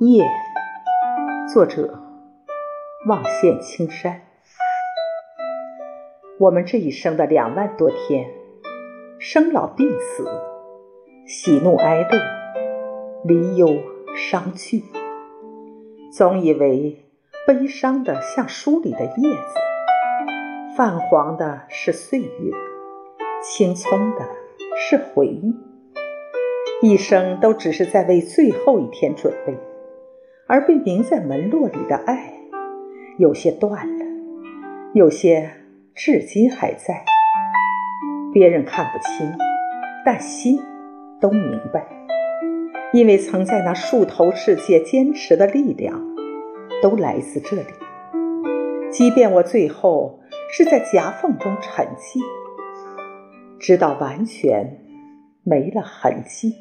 夜，作者望见青山。我们这一生的两万多天，生老病死，喜怒哀乐，离忧伤惧，总以为悲伤的像书里的叶子，泛黄的是岁月，青葱的是回忆，一生都只是在为最后一天准备。而被铭在门落里的爱，有些断了，有些至今还在。别人看不清，但心都明白，因为曾在那树头世界坚持的力量，都来自这里。即便我最后是在夹缝中沉寂，直到完全没了痕迹。